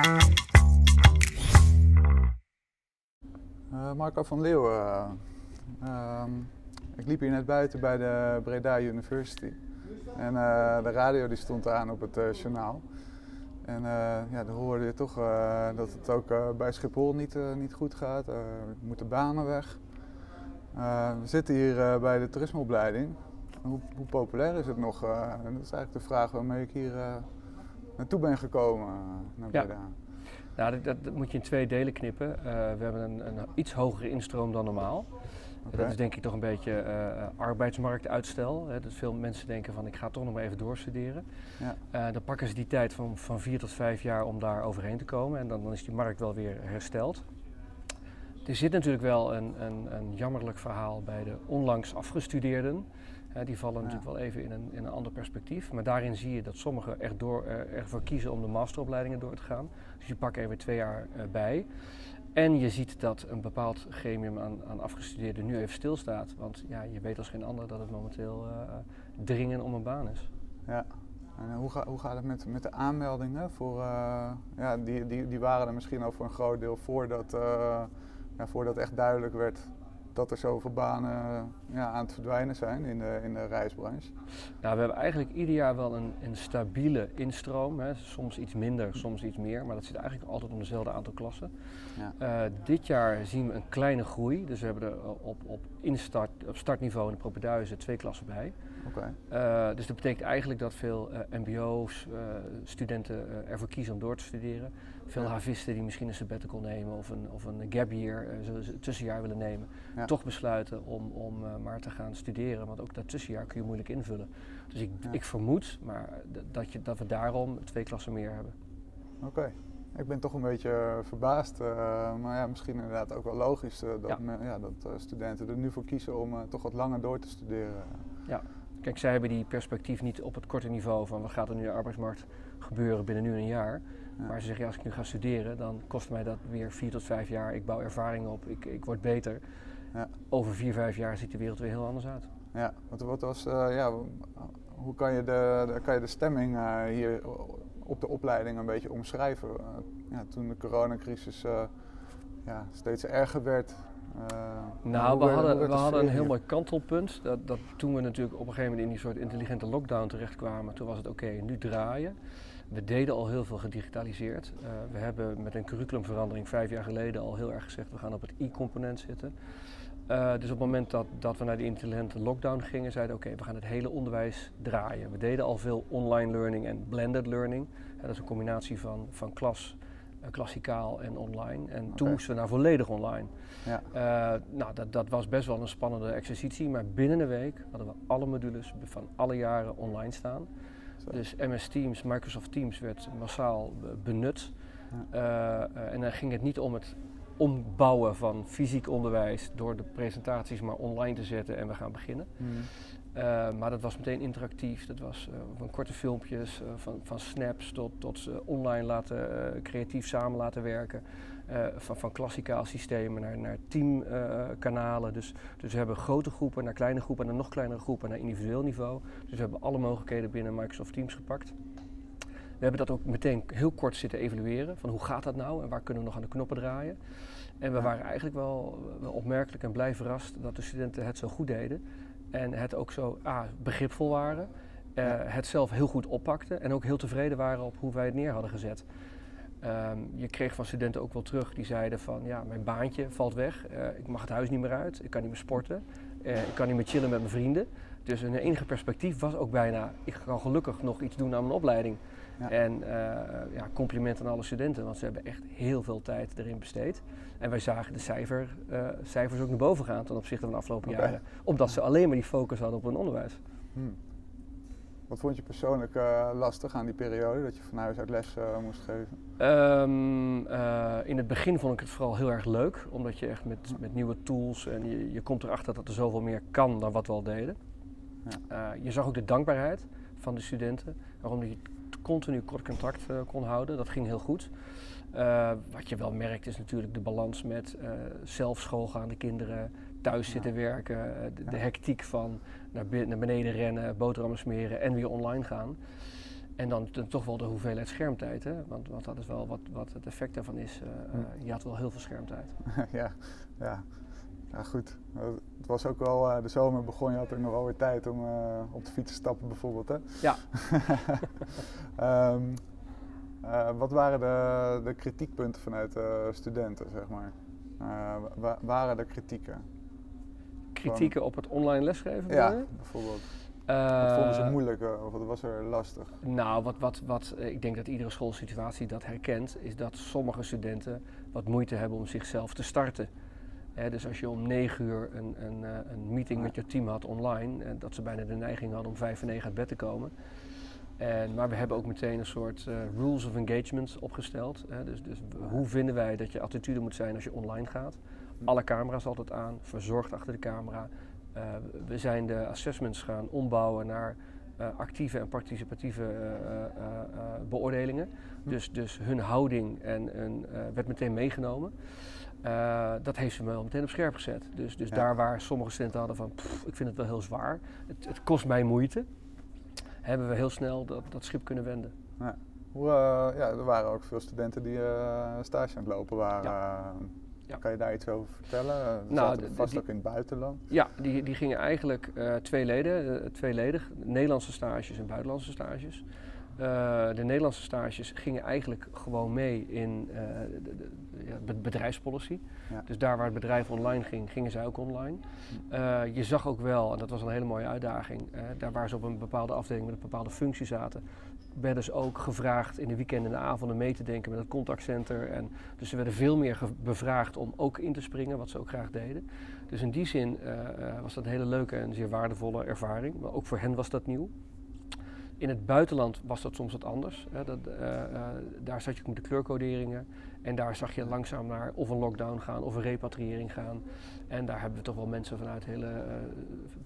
Uh, Marco van Leeuwen. Uh, ik liep hier net buiten bij de Breda University. En uh, de radio die stond aan op het journaal. En ja, dan hoorde je toch dat het ook bij Schiphol niet, niet goed gaat. er moeten banen weg. we zitten hier bij de toerismeopleiding. Hoe, hoe, populair is het nog? dat is eigenlijk de vraag waarmee ik hier naartoe ben gekomen naar Breda. Ja. Nou, dat, dat, moet je in twee delen knippen. Uh, we hebben een, een, iets hogere instroom dan normaal. Okay. Dat is denk ik toch een beetje uh, arbeidsmarktuitstel. Hè. Dus veel mensen denken van ik ga toch nog maar even doorstuderen. Ja. Uh, dan pakken ze die tijd van, van vier tot vijf jaar om daar overheen te komen. En dan, dan is die markt wel weer hersteld. Er zit natuurlijk wel een, een, een jammerlijk verhaal bij de onlangs afgestudeerden die vallen natuurlijk wel even in een, in een ander perspectief. Maar daarin zie je dat sommigen echt door, uh, ervoor kiezen om de masteropleidingen door te gaan. Dus je pakt er weer twee jaar uh, bij. En je ziet dat een bepaald gremium aan, aan, afgestudeerden nu even stilstaat. Want ja, je weet als geen ander dat het momenteel uh, dringen om een baan is. Ja. En hoe, ga, hoe gaat het met, met de aanmeldingen? Voor, ja, die, die, die waren er misschien al voor een groot deel voordat, ja, voordat echt duidelijk werd dat er zoveel banen ja, aan het verdwijnen zijn in de, in de reisbranche? Nou, we hebben eigenlijk ieder jaar wel een, een stabiele instroom. Hè. Soms iets minder, soms iets meer, maar dat zit eigenlijk altijd om dezelfde aantal klassen. Ja. Uh, dit jaar zien we een kleine groei. Dus we hebben er op, op, instart, op startniveau in de propeduizen twee klassen bij. Okay. Uh, dus dat betekent eigenlijk dat veel uh, MBO's, studenten ervoor kiezen om door te studeren. Veel havisten die misschien een sabbatical nemen of een, of een gap year, een tussenjaar willen nemen, ja. toch besluiten om, om maar te gaan studeren. Want ook dat tussenjaar kun je moeilijk invullen. Dus ik, ik vermoed maar dat, je, dat we daarom twee klassen meer hebben. Oké. Ik ben toch een beetje verbaasd, uh, maar ja, misschien inderdaad ook wel logisch uh, dat, ja. ja dat uh, studenten er nu voor kiezen om toch wat langer door te studeren. Ja, kijk, zij hebben die perspectief niet op het korte niveau van wat gaat er nu in de arbeidsmarkt gebeuren binnen nu een jaar. Ja. Maar ze zeggen, ja, als ik nu ga studeren, dan kost mij dat weer vier tot vijf jaar. Ik bouw ervaring op, ik, ik word beter. Ja. Over vier, vijf jaar ziet de wereld weer heel anders uit. Ja, wat, wat was, ja, hoe kan je de, de, kan je de stemming hier op de opleiding een beetje omschrijven. Uh, ja, toen de coronacrisis ja, steeds erger werd. Uh, nou, we hadden, we hadden een heel mooi kantelpunt. Dat, dat toen we natuurlijk op een gegeven moment in die soort intelligente lockdown terechtkwamen, toen was het oké, okay, nu draaien. We deden al heel veel gedigitaliseerd. we hebben met een curriculumverandering vijf jaar geleden al heel erg gezegd, we gaan op het i-component zitten. Uh, dus op het moment dat, dat we naar de intelligente lockdown gingen, zeiden we oké, we gaan het hele onderwijs draaien. We deden al veel online learning en blended learning. Dat is een combinatie van, van klas, klassikaal en online. En okay. toen moesten we naar volledig online. Ja. nou, dat, dat was best wel een spannende exercitie, maar binnen een week hadden we alle modules van alle jaren online staan. Zo. Dus MS Teams, Microsoft Teams werd massaal benut. Ja. en dan ging het niet om het ombouwen van fysiek onderwijs door de presentaties maar online te zetten en we gaan beginnen. Mm. Uh, maar dat was meteen interactief. Dat was uh, van korte filmpjes, uh, van, van snaps tot, tot online laten, creatief samen laten werken. van, van klassikaal systemen naar, naar teamkanalen. dus, dus we hebben grote groepen naar kleine groepen, naar nog kleinere groepen, naar individueel niveau. Dus we hebben alle mogelijkheden binnen Microsoft Teams gepakt. We hebben dat ook meteen heel kort zitten evalueren. Van hoe gaat dat nou en waar kunnen we nog aan de knoppen draaien. En we waren eigenlijk wel, wel opmerkelijk en blij verrast dat de studenten het zo goed deden. En het ook zo ah, begripvol waren. Uh, het zelf heel goed oppakten en ook heel tevreden waren op hoe wij het neer hadden gezet. Um, je kreeg van studenten ook wel terug die zeiden van ja, mijn baantje valt weg, uh, ik mag het huis niet meer uit, ik kan niet meer sporten, uh, ik kan niet meer chillen met mijn vrienden. Dus een enige perspectief was ook bijna, ik kan gelukkig nog iets doen aan mijn opleiding. Ja. En uh, ja, compliment aan alle studenten, want ze hebben echt heel veel tijd erin besteed. En wij zagen de cijfer, uh, cijfers ook naar boven gaan ten opzichte van de afgelopen okay. jaren. Omdat ze alleen maar die focus hadden op hun onderwijs. Hmm. Wat vond je persoonlijk uh, lastig aan die periode, dat je van huis uit les moest geven? Um, in het begin vond ik het vooral heel erg leuk, omdat je echt met, met nieuwe tools en je, je komt erachter dat er zoveel meer kan dan wat we al deden. Ja. je zag ook de dankbaarheid van de studenten, waarom je continu kort contact uh, kon houden. Dat ging heel goed. Uh, wat je wel merkt is natuurlijk de balans met uh, zelf schoolgaande kinderen, thuis ja. zitten werken, de, hectiek van naar, naar, beneden rennen, boterhammen smeren en weer online gaan. En dan, toch wel de hoeveelheid schermtijd, hè? Want, want dat is wel wat, wat het effect daarvan is. Uh, Je had wel heel veel schermtijd. ja, ja. Ja, goed. Het was ook wel, uh, de zomer begon, je had ook nog wel weer tijd om uh, op de fiets te stappen bijvoorbeeld. Hè? Ja. um, wat waren de, de kritiekpunten vanuit de studenten, zeg maar? Wa waren er kritieken? Kritieken op het online lesgeven? Ja, bijvoorbeeld. Wat vonden ze moeilijk of wat was er lastig? Nou, wat, wat, wat ik denk dat iedere schoolsituatie dat herkent, is dat sommige studenten wat moeite hebben om zichzelf te starten. Dus als je om negen uur een, een, een meeting met je team had online, en dat ze bijna de neiging hadden om vijf en negen uit bed te komen. En, maar we hebben ook meteen een soort uh, rules of engagement opgesteld. dus, dus hoe vinden wij dat je attitude moet zijn als je online gaat? Alle camera's altijd aan, verzorgd achter de camera. Uh, we zijn de assessments gaan ombouwen naar uh, actieve en participatieve beoordelingen. Hm. Dus, dus hun houding en, en werd meteen meegenomen. Dat heeft ze me wel meteen op scherp gezet. Dus, dus ja. daar waar sommige studenten hadden van, pff, ik vind het wel heel zwaar, het, het, kost mij moeite, hebben we heel snel dat, dat schip kunnen wenden. Ja. Hoe, ja, er waren ook veel studenten die stage aan het lopen waren. Ja. Ja. Kan je daar iets over vertellen? Uh, nou, vast ook in het buitenland? Ja, die, die gingen eigenlijk uh, tweeledig, uh, tweeledig, Nederlandse stages en buitenlandse stages. De Nederlandse stages gingen eigenlijk gewoon mee in de, de, ja, bedrijfspolicy. Ja. Dus daar waar het bedrijf online ging, gingen zij ook online. Hm. je zag ook wel, en dat was een hele mooie uitdaging, daar waar ze op een bepaalde afdeling met een bepaalde functie zaten, werden ze ook gevraagd in de weekenden en de avonden mee te denken met het contactcenter. En dus ze werden veel meer bevraagd om ook in te springen, wat ze ook graag deden. Dus in die zin uh, was dat een hele leuke en zeer waardevolle ervaring. Maar ook voor hen was dat nieuw. In het buitenland was dat soms wat anders. Hè. Dat, uh, daar zat je met de kleurcoderingen. En daar zag je langzaam naar of een lockdown gaan of een repatriëring gaan. En daar hebben we toch wel mensen vanuit hele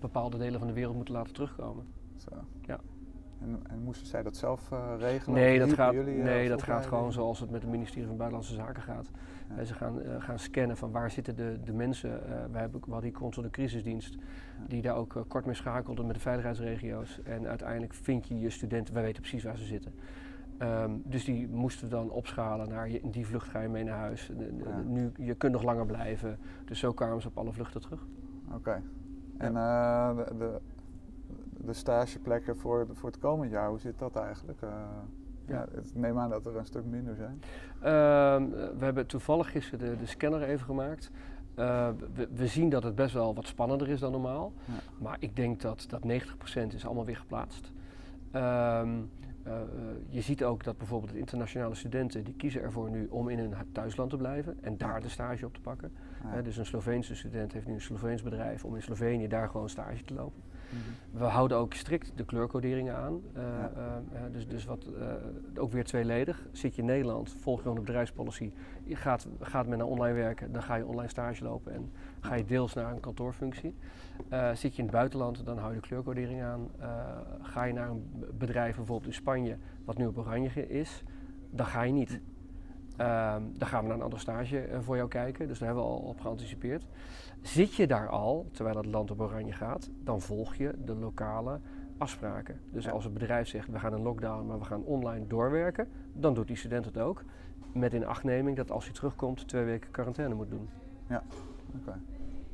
bepaalde delen van de wereld moeten laten terugkomen. Zo. Ja. En, en, moesten zij dat zelf uh, regelen? Nee, dat gaat, jullie, nee dat gaat gewoon zoals het met het ministerie van Buitenlandse Zaken gaat. Ja. ze gaan, uh, gaan scannen van waar zitten de, de mensen. we, hebben, we hadden die consul crisisdienst, ja. die daar ook kort mee schakelde met de veiligheidsregio's. En uiteindelijk vind je je studenten, wij weten precies waar ze zitten. Um, dus die moesten we dan opschalen naar je, die vlucht ga je mee naar huis. Ja. Nu, je kunt nog langer blijven. Dus zo kwamen ze op alle vluchten terug. Oké. En de, de de stageplekken voor, voor het komend jaar, hoe zit dat eigenlijk? Uh, ja, ik neem aan dat er een stuk minder zijn. Uh, we hebben toevallig gisteren de, de scanner even gemaakt. Uh, we, we, zien dat het best wel wat spannender is dan normaal. Ja. Maar ik denk dat, dat 90% is allemaal weer geplaatst. Um, uh, je ziet ook dat bijvoorbeeld de internationale studenten die kiezen ervoor nu om in hun thuisland te blijven en daar de stage op te pakken. Ja. Uh, dus een Sloveense student heeft nu een Sloveens bedrijf om in Slovenië daar gewoon stage te lopen. Mhm. We houden ook strikt de kleurcoderingen aan. Uh, ja. dus, dus wat, ook weer tweeledig. Zit je in Nederland, volg je gewoon de bedrijfspolicy. Je gaat, gaat men naar online werken, dan ga je online stage lopen en ga je deels naar een kantoorfunctie. zit je in het buitenland, dan hou je de kleurcodering aan. ga je naar een bedrijf bijvoorbeeld in Spanje, wat nu op oranje is, dan ga je niet. Um, dan gaan we naar een andere stage uh, voor jou kijken, dus daar hebben we al op geanticipeerd. Zit je daar al, terwijl het land op oranje gaat, dan volg je de lokale afspraken. Dus als het bedrijf zegt we gaan een lockdown, maar we gaan online doorwerken, dan doet die student het ook. Met in achtneming dat als hij terugkomt twee weken quarantaine moet doen. Ja, oké.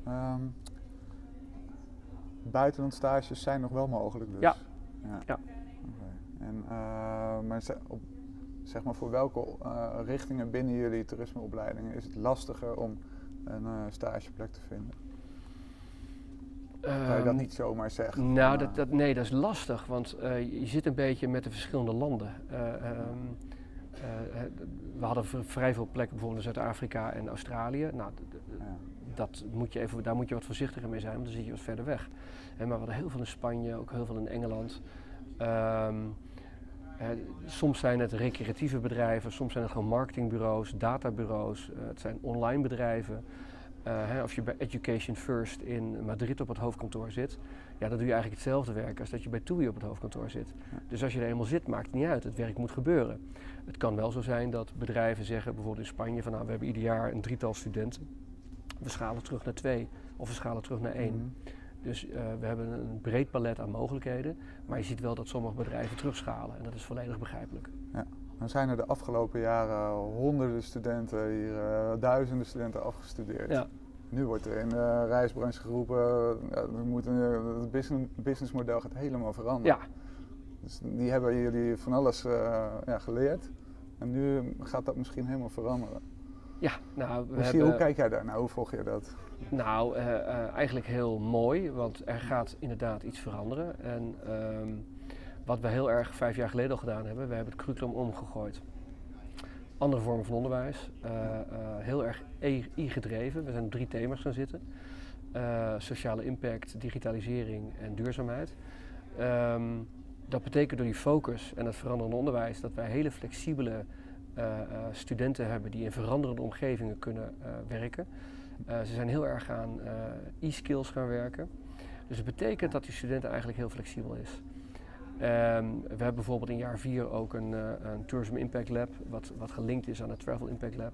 Okay. Um, buitenlandstages zijn nog wel mogelijk dus? Ja. ja. ja. Okay. En, uh, maar op, zeg maar voor welke uh, richtingen binnen jullie toerismeopleidingen is het lastiger om een uh, stageplek te vinden? Um, kan je dat niet zomaar zeggen? Nou, dat, dat, nee, dat is lastig, want uh, je zit een beetje met de verschillende landen. Um, we hadden vrij veel plekken, bijvoorbeeld in Zuid-Afrika en Australië. Nou, ja. dat moet je even, daar moet je wat voorzichtiger mee zijn, want dan zit je wat verder weg. En, maar we hadden heel veel in Spanje, ook heel veel in Engeland. Um, soms zijn het recreatieve bedrijven, soms zijn het gewoon marketingbureaus, databureaus, uh, het zijn online bedrijven. Uh, hè, als je bij Education First in Madrid op het hoofdkantoor zit, ja, dan doe je eigenlijk hetzelfde werk als dat je bij TUI op het hoofdkantoor zit. Ja. Dus als je er eenmaal zit, maakt het niet uit. Het werk moet gebeuren. Het kan wel zo zijn dat bedrijven zeggen, bijvoorbeeld in Spanje, van nou, we hebben ieder jaar een drietal studenten. We schalen terug naar twee of we schalen terug naar één. Mm -hmm. Dus we hebben een breed palet aan mogelijkheden, maar je ziet wel dat sommige bedrijven terugschalen en dat is volledig begrijpelijk. Ja. Dan zijn er de afgelopen jaren honderden studenten, hier duizenden studenten afgestudeerd. Ja. Nu wordt er in de reisbranche geroepen, ja, we moeten, het business, businessmodel gaat helemaal veranderen. Ja. Dus die hebben jullie van alles ja, geleerd. En nu gaat dat misschien helemaal veranderen. Ja, nou, we hoe, hebben... hoe kijk jij daar nou? Hoe volg je dat? Nou, uh, uh, eigenlijk heel mooi, want er gaat inderdaad iets veranderen. En ehm, wat we heel erg vijf jaar geleden al gedaan hebben, we hebben het curriculum omgegooid. Andere vormen van onderwijs, uh, heel erg I-gedreven. We zijn op drie thema's gaan zitten. sociale impact, digitalisering en duurzaamheid. Um, dat betekent door die focus en het veranderende onderwijs dat wij hele flexibele studenten hebben die in veranderende omgevingen kunnen uh, werken. ze zijn heel erg aan e-skills gaan werken. Dus het betekent dat die student eigenlijk heel flexibel is. Um, we hebben bijvoorbeeld in jaar 4 ook een, een, Tourism Impact Lab, wat, wat gelinkt is aan het Travel Impact Lab.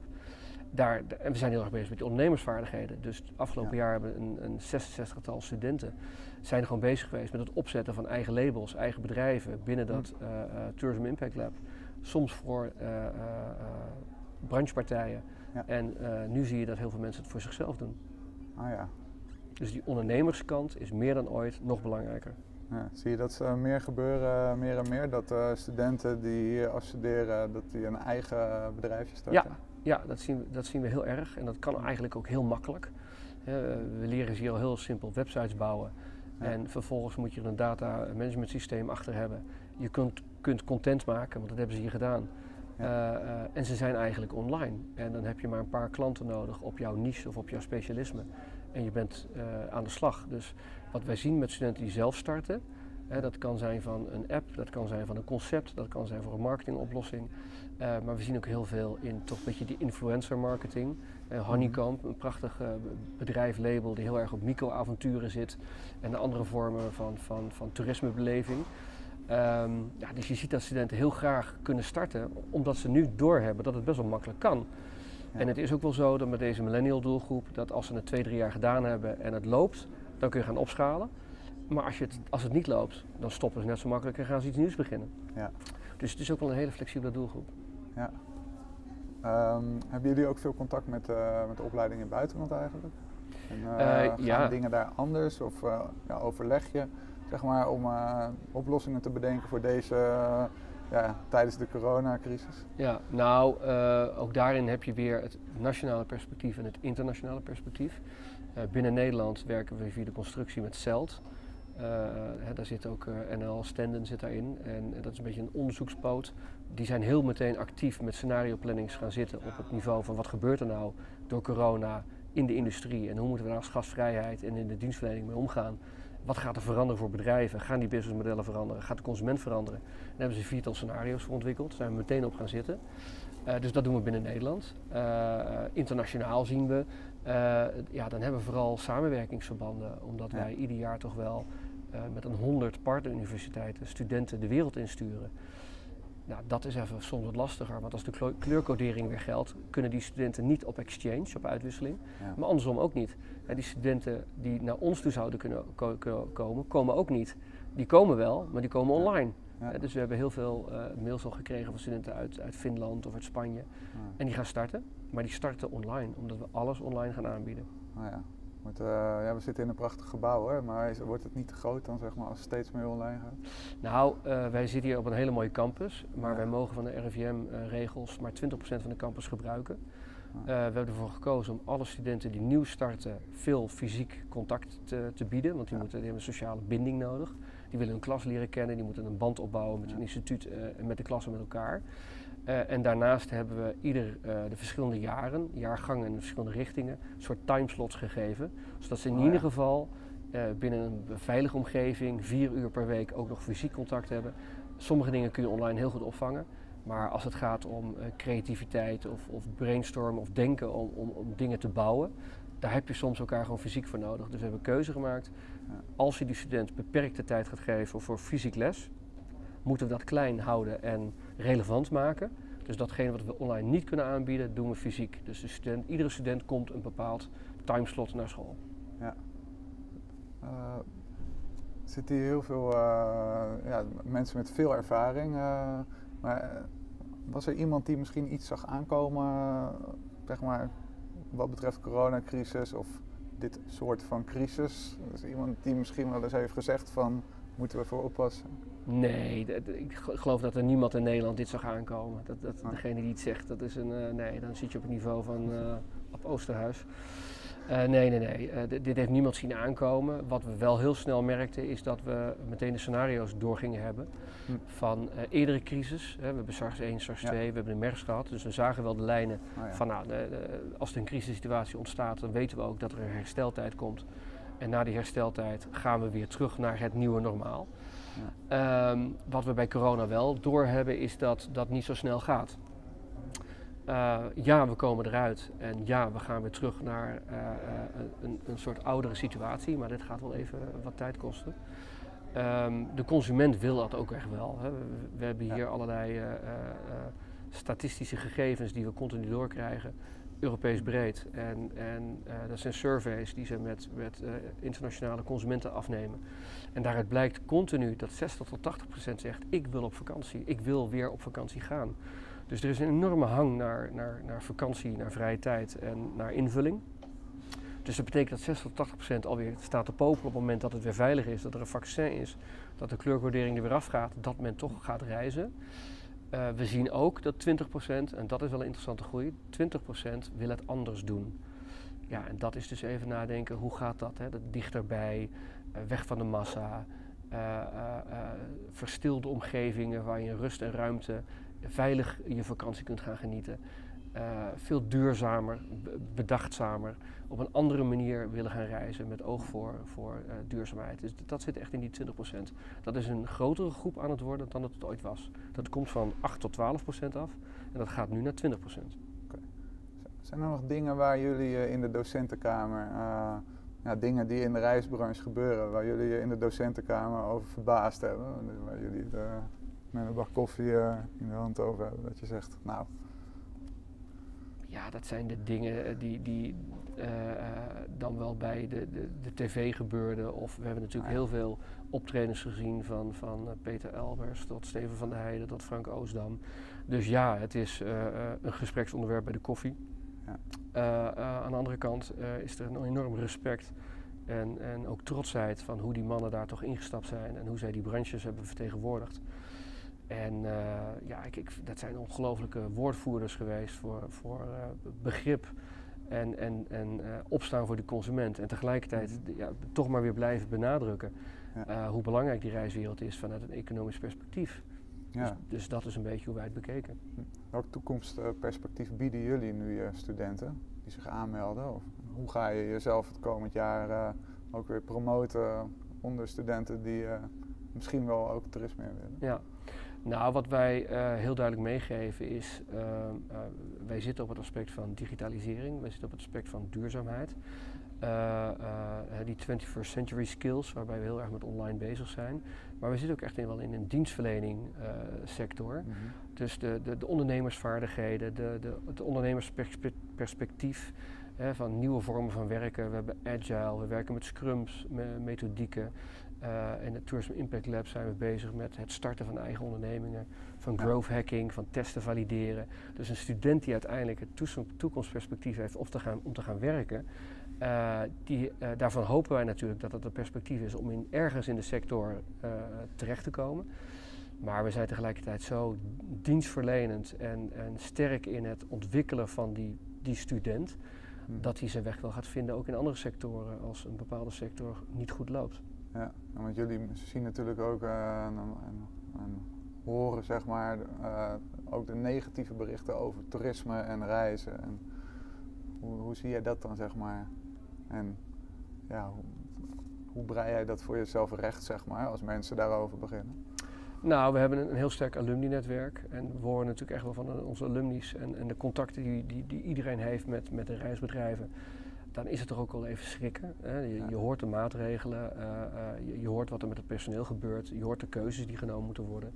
Daar, en we zijn heel erg bezig met die ondernemersvaardigheden. Dus het afgelopen jaar hebben een, een 66-tal studenten zijn gewoon bezig geweest met het opzetten van eigen labels, eigen bedrijven binnen dat uh, uh, Tourism Impact Lab. Soms voor uh, branchepartijen. Ja. En nu zie je dat heel veel mensen het voor zichzelf doen. Ah ja. Dus die ondernemerskant is meer dan ooit nog belangrijker. Ja, zie je dat meer gebeuren, meer en meer? Dat studenten die hier afstuderen, dat die een eigen bedrijfje starten? Ja, ja dat, zien we, dat zien we heel erg. En dat kan eigenlijk ook heel makkelijk. we leren ze hier al heel simpel websites bouwen. En vervolgens moet je er een data management systeem achter hebben. Je kunt, kunt content maken, want dat hebben ze hier gedaan. Uh, uh, en ze zijn eigenlijk online. En dan heb je maar een paar klanten nodig op jouw niche of op jouw specialisme. En je bent uh, aan de slag. Dus wat wij zien met studenten die zelf starten, hè, dat kan zijn van een app, dat kan zijn van een concept, dat kan zijn voor een marketingoplossing. maar we zien ook heel veel in toch een beetje die influencer marketing. Honeycomb, een prachtig bedrijf, label die heel erg op micro-avonturen zit en de andere vormen van, van, van toerismebeleving. Um, ja, dus je ziet dat studenten heel graag kunnen starten, omdat ze nu doorhebben dat het best wel makkelijk kan. Ja. En het is ook wel zo dat met deze millennial doelgroep, dat als ze het twee, drie jaar gedaan hebben en het loopt, dan kun je gaan opschalen. Maar als, je het, als het niet loopt, dan stoppen ze net zo makkelijk en gaan ze iets nieuws beginnen. Ja. Dus het is ook wel een hele flexibele doelgroep. Ja. Um, hebben jullie ook veel contact met, uh, met de opleiding in het buitenland eigenlijk? En, uh, uh, gaan ja. dingen daar anders of ja, overleg je zeg maar, om oplossingen te bedenken voor deze ja, tijdens de coronacrisis? Ja, nou, ook daarin heb je weer het nationale perspectief en het internationale perspectief. binnen Nederland werken we via de constructie met CELT. Hè, daar zit ook NL Stenden zit daarin en dat is een beetje een onderzoekspoot. Die zijn heel meteen actief met scenario plannings gaan zitten op het niveau van wat gebeurt er nou door corona in de industrie en hoe moeten we daar als gastvrijheid en in de dienstverlening mee omgaan. Wat gaat er veranderen voor bedrijven? Gaan die businessmodellen veranderen? Gaat de consument veranderen? Daar hebben ze viertal scenario's voor ontwikkeld. Daar zijn we meteen op gaan zitten. Uh, dus dat doen we binnen Nederland. internationaal zien we, ja, dan hebben we vooral samenwerkingsverbanden, omdat ja. wij ieder jaar toch wel met een 100 partneruniversiteiten studenten de wereld insturen. Nou, dat is even soms wat lastiger, want als de kleurcodering weer geldt, kunnen die studenten niet op exchange, op uitwisseling, ja. maar andersom ook niet. Die studenten die naar ons toe zouden kunnen ko ko komen, komen ook niet. Die komen wel, maar die komen online. Ja. dus we hebben heel veel uh, mails al gekregen van studenten uit, uit Finland of uit Spanje. En die gaan starten, maar die starten online, omdat we alles online gaan aanbieden. Oh uh, ja, we zitten in een prachtig gebouw, hoor, maar is, wordt het niet te groot dan zeg maar, als het steeds meer online gaat? Nou, uh, wij zitten hier op een hele mooie campus, maar ja. wij mogen van de RIVM-regels uh, maar 20% van de campus gebruiken. Ja. we hebben ervoor gekozen om alle studenten die nieuw starten veel fysiek contact te, te bieden, want die, moeten, die hebben een sociale binding nodig. Die willen hun klas leren kennen, die moeten een band opbouwen met een instituut en met de klassen met elkaar. Uh, en daarnaast hebben we ieder uh, de verschillende jaren, jaargangen en verschillende richtingen, een soort timeslots gegeven. Zodat ze in oh, ieder ja. geval uh, binnen een veilige omgeving vier uur per week ook nog fysiek contact hebben. Sommige dingen kun je online heel goed opvangen. Maar als het gaat om creativiteit of, of brainstormen of denken om, om, om, dingen te bouwen, daar heb je soms elkaar gewoon fysiek voor nodig. Dus we hebben keuze gemaakt. Als je die student beperkte tijd gaat geven voor fysiek les, moeten we dat klein houden en relevant maken. Dus datgene wat we online niet kunnen aanbieden, doen we fysiek. Dus de student, iedere student komt een bepaald timeslot naar school. Ja. zitten hier heel veel ja, mensen met veel ervaring. maar was er iemand die misschien iets zag aankomen, zeg maar, wat betreft coronacrisis of dit soort van crisis? Is iemand die misschien wel eens heeft gezegd van, moeten we voor oppassen? Nee, ik geloof dat er niemand in Nederland dit zag aankomen. Dat, dat ah. Degene die het zegt, dat is een, uh, nee, dan zit je op het niveau van uh, op Oosterhuis. Uh, nee, nee, nee. dit heeft niemand zien aankomen. Wat we wel heel snel merkten is dat we meteen de scenario's doorgingen hebben hm. van eerdere crisis. we hebben SARS 1, SARS 2, we hebben de MERS gehad. Dus we zagen wel de lijnen oh, van nou, als er een crisissituatie ontstaat, dan weten we ook dat er een hersteltijd komt. En na die hersteltijd gaan we weer terug naar het nieuwe normaal. Ja. Ehm, wat we bij corona wel doorhebben is dat dat niet zo snel gaat. Uh, ja, we komen eruit en ja, we gaan weer terug naar uh, een, een, soort oudere situatie, maar dit gaat wel even wat tijd kosten. Um, de consument wil dat ook echt wel. Hè. We, we, hebben hier allerlei statistische gegevens die we continu doorkrijgen. Europees breed. En, en uh, dat zijn surveys die ze met, met uh, internationale consumenten afnemen. En daaruit blijkt continu dat 60 tot 80 procent zegt: Ik wil op vakantie, ik wil weer op vakantie gaan. Dus er is een enorme hang naar, naar, naar vakantie, naar vrije tijd en naar invulling. Dus dat betekent dat 60 tot 80 procent alweer staat te popelen op het moment dat het weer veilig is, dat er een vaccin is, dat de kleurcodering er weer afgaat, dat men toch gaat reizen. Uh, we zien ook dat 20%, en dat is wel een interessante groei, 20% wil het anders doen. Ja, en dat is dus even nadenken, hoe gaat dat? Hè? dat dichterbij, uh, weg van de massa, uh, verstilde omgevingen waar je rust en ruimte veilig je vakantie kunt gaan genieten. Veel duurzamer, bedachtzamer, op een andere manier willen gaan reizen met oog voor, voor uh, duurzaamheid. Dus dat zit echt in die 20%. Dat is een grotere groep aan het worden dan het ooit was. Dat komt van 8 tot 12% af en dat gaat nu naar 20%. Okay. Zijn er nog dingen waar jullie uh, in de docentenkamer, ja, dingen die in de reisbranche gebeuren, waar jullie je in de docentenkamer over verbaasd hebben? Waar jullie met een bak koffie in de hand over hebben, dat je zegt, nou, ja, dat zijn de dingen die, die uh, dan wel bij de, de, de tv gebeurden. Of we hebben natuurlijk heel veel optredens gezien van, van Peter Elbers tot Steven van der Heijden tot Frank Oosdam. Dus ja, het is een gespreksonderwerp bij de koffie. Ja. aan de andere kant is er een enorm respect en, en ook trotsheid van hoe die mannen daar toch ingestapt zijn en hoe zij die branches hebben vertegenwoordigd. En uh, ja, ik, ik, dat zijn ongelofelijke woordvoerders geweest voor, voor uh, begrip en, en, en uh, opstaan voor de consument. En tegelijkertijd ja, toch maar weer blijven benadrukken ja. hoe belangrijk die reiswereld is vanuit een economisch perspectief. Ja. Dus, dus, dat is een beetje hoe wij het bekeken. Hm. Welk toekomstperspectief bieden jullie nu je studenten die zich aanmelden? Of hoe ga je jezelf het komend jaar ook weer promoten onder studenten die misschien wel ook toerisme willen? Ja. Nou, wat wij uh, heel duidelijk meegeven is, uh, uh, wij zitten op het aspect van digitalisering, wij zitten op het aspect van duurzaamheid. die 21st century skills, waarbij we heel erg met online bezig zijn. Maar we zitten ook echt in, wel in een dienstverlening sector. Mm -hmm. Dus de, de, de, ondernemersvaardigheden, de, de, het ondernemersperspectief van nieuwe vormen van werken. We hebben agile, we werken met scrums, met methodieken. Uh, in het Tourism Impact Lab zijn we bezig met het starten van eigen ondernemingen, van growth hacking, van testen valideren. Dus een student die uiteindelijk het toekomstperspectief heeft of te gaan, om te gaan werken, uh, die, uh, daarvan hopen wij natuurlijk dat dat een perspectief is om in, ergens in de sector terecht te komen. Maar we zijn tegelijkertijd zo dienstverlenend en, en sterk in het ontwikkelen van die, die student, hmm. dat hij zijn weg wel gaat vinden ook in andere sectoren als een bepaalde sector niet goed loopt. Ja, want jullie zien natuurlijk ook uh, en, en, en, horen zeg maar uh, ook de negatieve berichten over toerisme en reizen. En hoe, hoe zie jij dat dan zeg maar? En ja, hoe, hoe brei jij dat voor jezelf recht zeg maar als mensen daarover beginnen? Nou, we hebben een, een heel sterk alumni-netwerk en we horen natuurlijk echt wel van onze alumni's en, en de contacten die, die, die iedereen heeft met, met de reisbedrijven dan is het toch ook wel even schrikken. Hè? Je, je, hoort de maatregelen, uh, uh, je, je, hoort wat er met het personeel gebeurt, je hoort de keuzes die genomen moeten worden.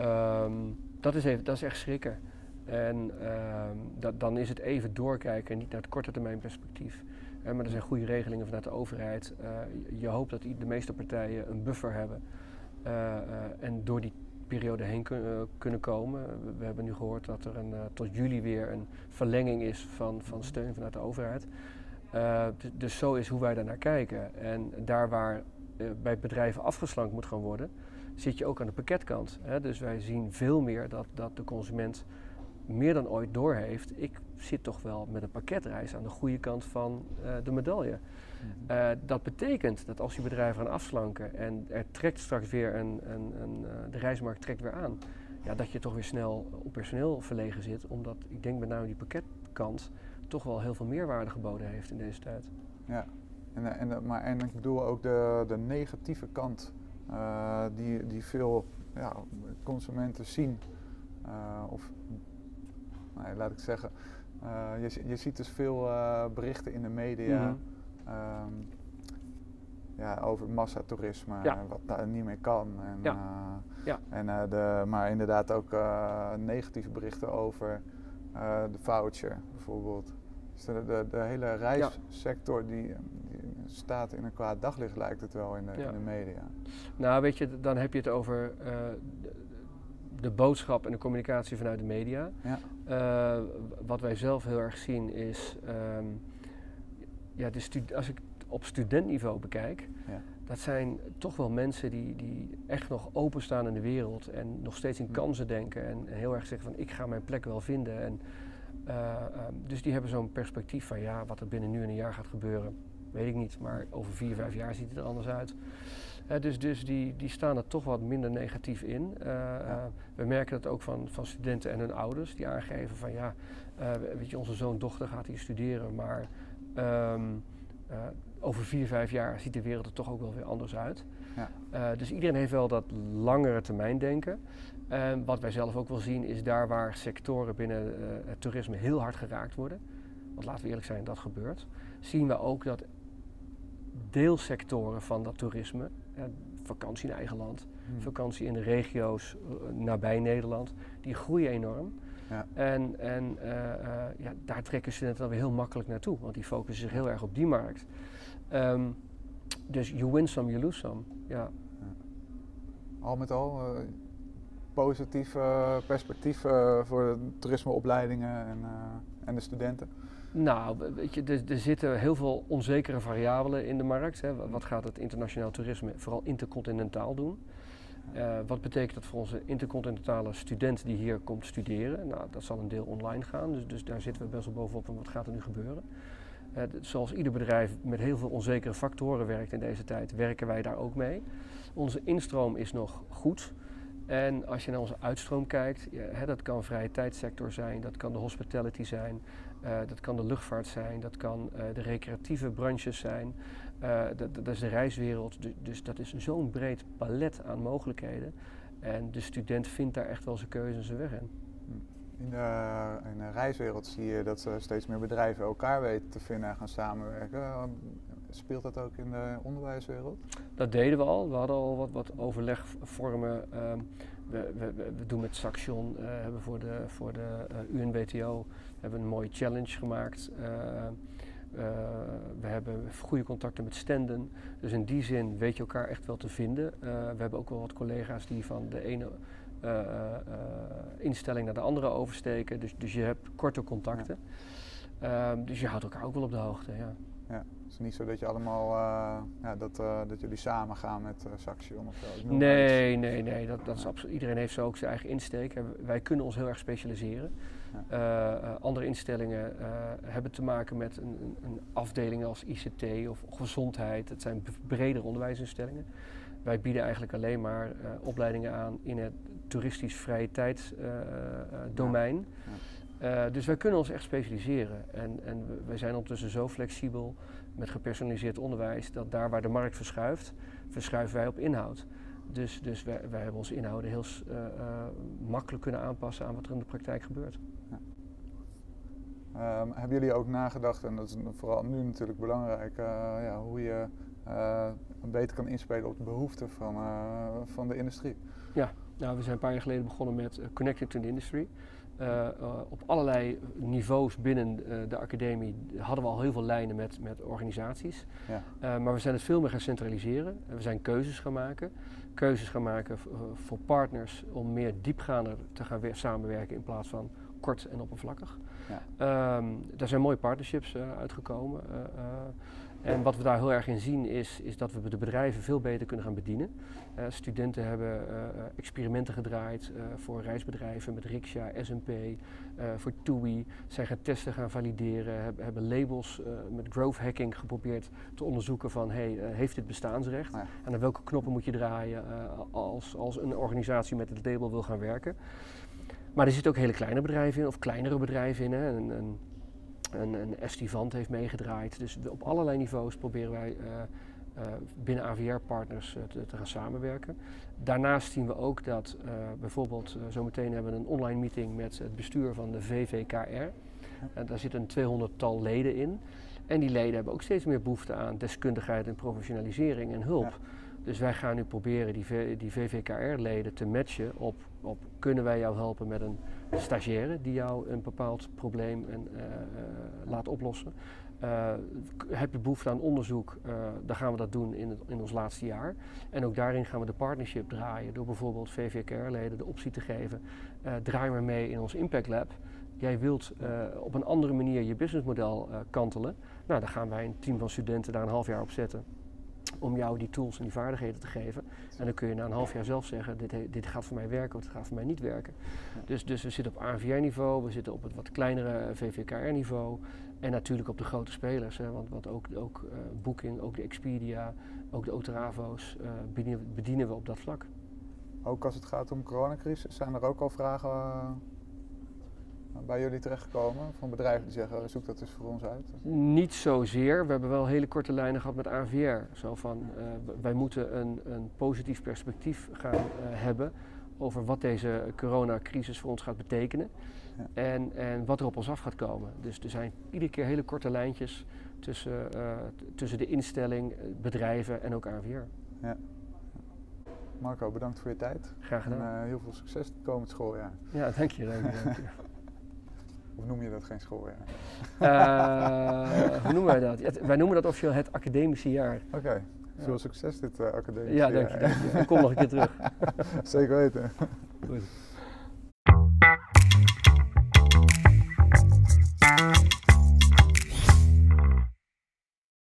Um, dat, is even, dat is echt schrikken. En um, dat, dan is het even doorkijken en niet naar het korte termijn perspectief. Maar er zijn goede regelingen vanuit de overheid. je hoopt dat de meeste partijen een buffer hebben. en door die periode heen kunnen komen. We, hebben nu gehoord dat er een, tot juli weer een verlenging is van, van steun vanuit de overheid. Dus zo is hoe wij daar naar kijken. En daar waar bij bedrijven afgeslankt moet gaan worden, zit je ook aan de pakketkant. Hè? Dus wij zien veel meer dat, dat de consument meer dan ooit doorheeft. Ik zit toch wel met een pakketreis aan de goede kant van uh, de medaille. Mhm. Uh, dat betekent dat als je bedrijven gaan afslanken en er trekt straks weer een, een, een uh, de reismarkt trekt weer aan, ja, dat je toch weer snel op personeel verlegen zit. Omdat ik denk met name die pakketkant toch wel heel veel meerwaarde geboden heeft in deze tijd. Ja, en, en, maar, en ik bedoel ook de, de negatieve kant uh, die, die veel ja, consumenten zien. Uh, of, nee, laat ik zeggen, uh, je, je ziet dus veel berichten in de media mm -hmm. um, ja, over massatoerisme, ja. wat daar niet meer kan. En, ja. ja. En, de, maar inderdaad ook negatieve berichten over de voucher bijvoorbeeld. Dus de, de, de hele reissector die, staat in een kwaad daglicht, lijkt het wel in de, in de media. Nou, weet je, dan heb je het over uh, de, de, boodschap en de communicatie vanuit de media. Ja. Uh, wat wij zelf heel erg zien is, um, ja, de als ik op studentniveau bekijk, ja. Dat zijn toch wel mensen die, die echt nog openstaan in de wereld en nog steeds in kansen denken en heel erg zeggen van ik ga mijn plek wel vinden. En, uh, um, dus die hebben zo'n perspectief van ja, wat er binnen nu en een jaar gaat gebeuren, weet ik niet, maar over vier, vijf jaar ziet het er anders uit. Uh, dus dus die, die staan er toch wat minder negatief in. Uh, ja. we merken dat ook van, van studenten en hun ouders, die aangeven van ja, weet je, onze zoon, dochter gaat hier studeren, maar um, over vier, vijf jaar ziet de wereld er toch ook wel weer anders uit. Ja. dus iedereen heeft wel dat langere termijn denken. wat wij zelf ook wel zien is daar waar sectoren binnen het toerisme heel hard geraakt worden. Want laten we eerlijk zijn, dat gebeurt. Zien we ook dat deelsectoren van dat toerisme. vakantie in eigen land, hmm. vakantie in de regio's uh, nabij Nederland, die groeien enorm. Ja. En, en uh, uh, ja, daar trekken studenten dan weer heel makkelijk naartoe, want die focussen zich heel erg op die markt. Um, dus you win some, you lose some. Ja. ja. Al met al positief perspectief voor de toerismeopleidingen en, en de studenten? Nou, weet je, er, er, zitten heel veel onzekere variabelen in de markt. Hè. Wat gaat het internationaal toerisme vooral intercontinentaal doen? Uh, wat betekent dat voor onze intercontinentale student die hier komt studeren? Nou, dat zal een deel online gaan, dus, dus daar zitten we best wel bovenop en wat gaat er nu gebeuren? Zoals ieder bedrijf met heel veel onzekere factoren werkt in deze tijd, werken wij daar ook mee. Onze instroom is nog goed. En als je naar onze uitstroom kijkt, hè, dat kan vrije tijdssector zijn, dat kan de hospitality zijn, uh, dat kan de luchtvaart zijn, dat kan uh, de recreatieve branches zijn, uh, dat, dat, is de reiswereld. Dus, dus dat is zo'n breed palet aan mogelijkheden. En de student vindt daar echt wel zijn keuze en zijn weg in. In de, reiswereld zie je dat steeds meer bedrijven elkaar weten te vinden en gaan samenwerken. Speelt dat ook in de onderwijswereld? Dat deden we al. We hadden al wat, wat overlegvormen. Uh, we, we, we, doen met Saxion, uh, hebben voor de, voor de UNWTO hebben een mooie challenge gemaakt. We hebben goede contacten met stenden. Dus in die zin weet je elkaar echt wel te vinden. we hebben ook wel wat collega's die van de ene instelling naar de andere oversteken. Dus, dus je hebt korte contacten. Ja. Ehm, dus je houdt elkaar ook wel op de hoogte. Ja. Ja. Het is niet zo dat je allemaal, uh, ja, dat, uh, dat jullie samen gaan met uh, Saxion of zo. Nee, nee, nee. Dat, dat is absoluut, iedereen heeft zo ook zijn eigen insteek. Wij kunnen ons heel erg specialiseren. Ja. andere instellingen hebben te maken met een, een, afdeling als ICT of gezondheid. Het zijn bredere onderwijsinstellingen. Wij bieden eigenlijk alleen maar opleidingen aan in het toeristisch vrije tijdsdomein. Ja. dus wij kunnen ons echt specialiseren. En, en wij zijn ondertussen zo flexibel met gepersonaliseerd onderwijs, dat daar waar de markt verschuift, verschuiven wij op inhoud. Dus, dus wij, wij hebben onze inhouden heel uh, uh, makkelijk kunnen aanpassen aan wat er in de praktijk gebeurt. Um, hebben jullie ook nagedacht, en dat is vooral nu natuurlijk belangrijk, uh, ja, hoe je beter kan inspelen op de behoeften van, van de industrie? Ja, Nou, we zijn een paar jaar geleden begonnen met Connected to the Industry. Op allerlei niveaus binnen de academie hadden we al heel veel lijnen met, met organisaties. Ja. maar we zijn het veel meer gaan centraliseren. we zijn keuzes gaan maken. Keuzes gaan maken voor partners om meer diepgaander te gaan samenwerken in plaats van kort en oppervlakkig. Ja. Um, daar zijn mooie partnerships uitgekomen. En wat we daar heel erg in zien is, is dat we de bedrijven veel beter kunnen gaan bedienen. Studenten hebben experimenten gedraaid voor reisbedrijven met Riksja, S&P, voor TUI. Zij gaan testen, gaan valideren, heb, hebben labels met growth hacking geprobeerd te onderzoeken van hey, heeft dit bestaansrecht? Ja. En aan welke knoppen moet je draaien als, als een organisatie met het label wil gaan werken? Maar er zitten ook hele kleine bedrijven in of kleinere bedrijven in. Hè? Een, een, een, een Estivant heeft meegedraaid. Dus op allerlei niveaus proberen wij uh, uh, binnen AVR-partners uh, te, te, gaan samenwerken. Daarnaast zien we ook dat bijvoorbeeld zometeen hebben we een online meeting met het bestuur van de VVKR. En daar zitten een 200-tal leden in. En die leden hebben ook steeds meer behoefte aan deskundigheid en professionalisering en hulp. Dus wij gaan nu proberen die, die VVKR-leden te matchen op, op kunnen wij jou helpen met een stagiaire die jou een bepaald probleem en, uh, laat oplossen. Uh, heb je behoefte aan onderzoek, dan gaan we dat doen in, in ons laatste jaar. En ook daarin gaan we de partnership draaien door bijvoorbeeld VVKR-leden de optie te geven. draai maar mee in ons Impact Lab. Jij wilt op een andere manier je businessmodel kantelen. Nou, dan gaan wij een team van studenten daar een half jaar op zetten om jou die tools en die vaardigheden te geven. En dan kun je na een half jaar zelf zeggen, dit, dit gaat voor mij werken of dit gaat voor mij niet werken. Dus, dus we zitten op ANVR-niveau, we zitten op het wat kleinere VVKR-niveau en natuurlijk op de grote spelers. Hè, want, want ook, ook uh, Booking, ook de Expedia, ook de Otravo's uh, bedienen, bedienen, we op dat vlak. Ook als het gaat om coronacrisis, zijn er ook al vragen uh bij jullie terechtgekomen van bedrijven die zeggen zoek dat eens voor ons uit? Niet zozeer. We hebben wel hele korte lijnen gehad met AVR. Zo van uh, wij moeten een, een positief perspectief gaan uh, hebben over wat deze coronacrisis voor ons gaat betekenen. Ja. En, en wat er op ons af gaat komen. Dus er zijn iedere keer hele korte lijntjes tussen, uh, tussen de instelling, bedrijven en ook AVR. Ja. Marco, bedankt voor je tijd. Graag gedaan. En heel veel succes het komend schooljaar. Ja, dank je. Dank je, dank je. Of noem je dat geen schooljaar? Eh, hoe noemen wij dat? Wij noemen dat officieel het academische jaar. Oké. Veel succes dit eh, academische jaar. ja, jaar. Dank je, dank je. Ik kom nog een keer terug. Zeker weten. Goed.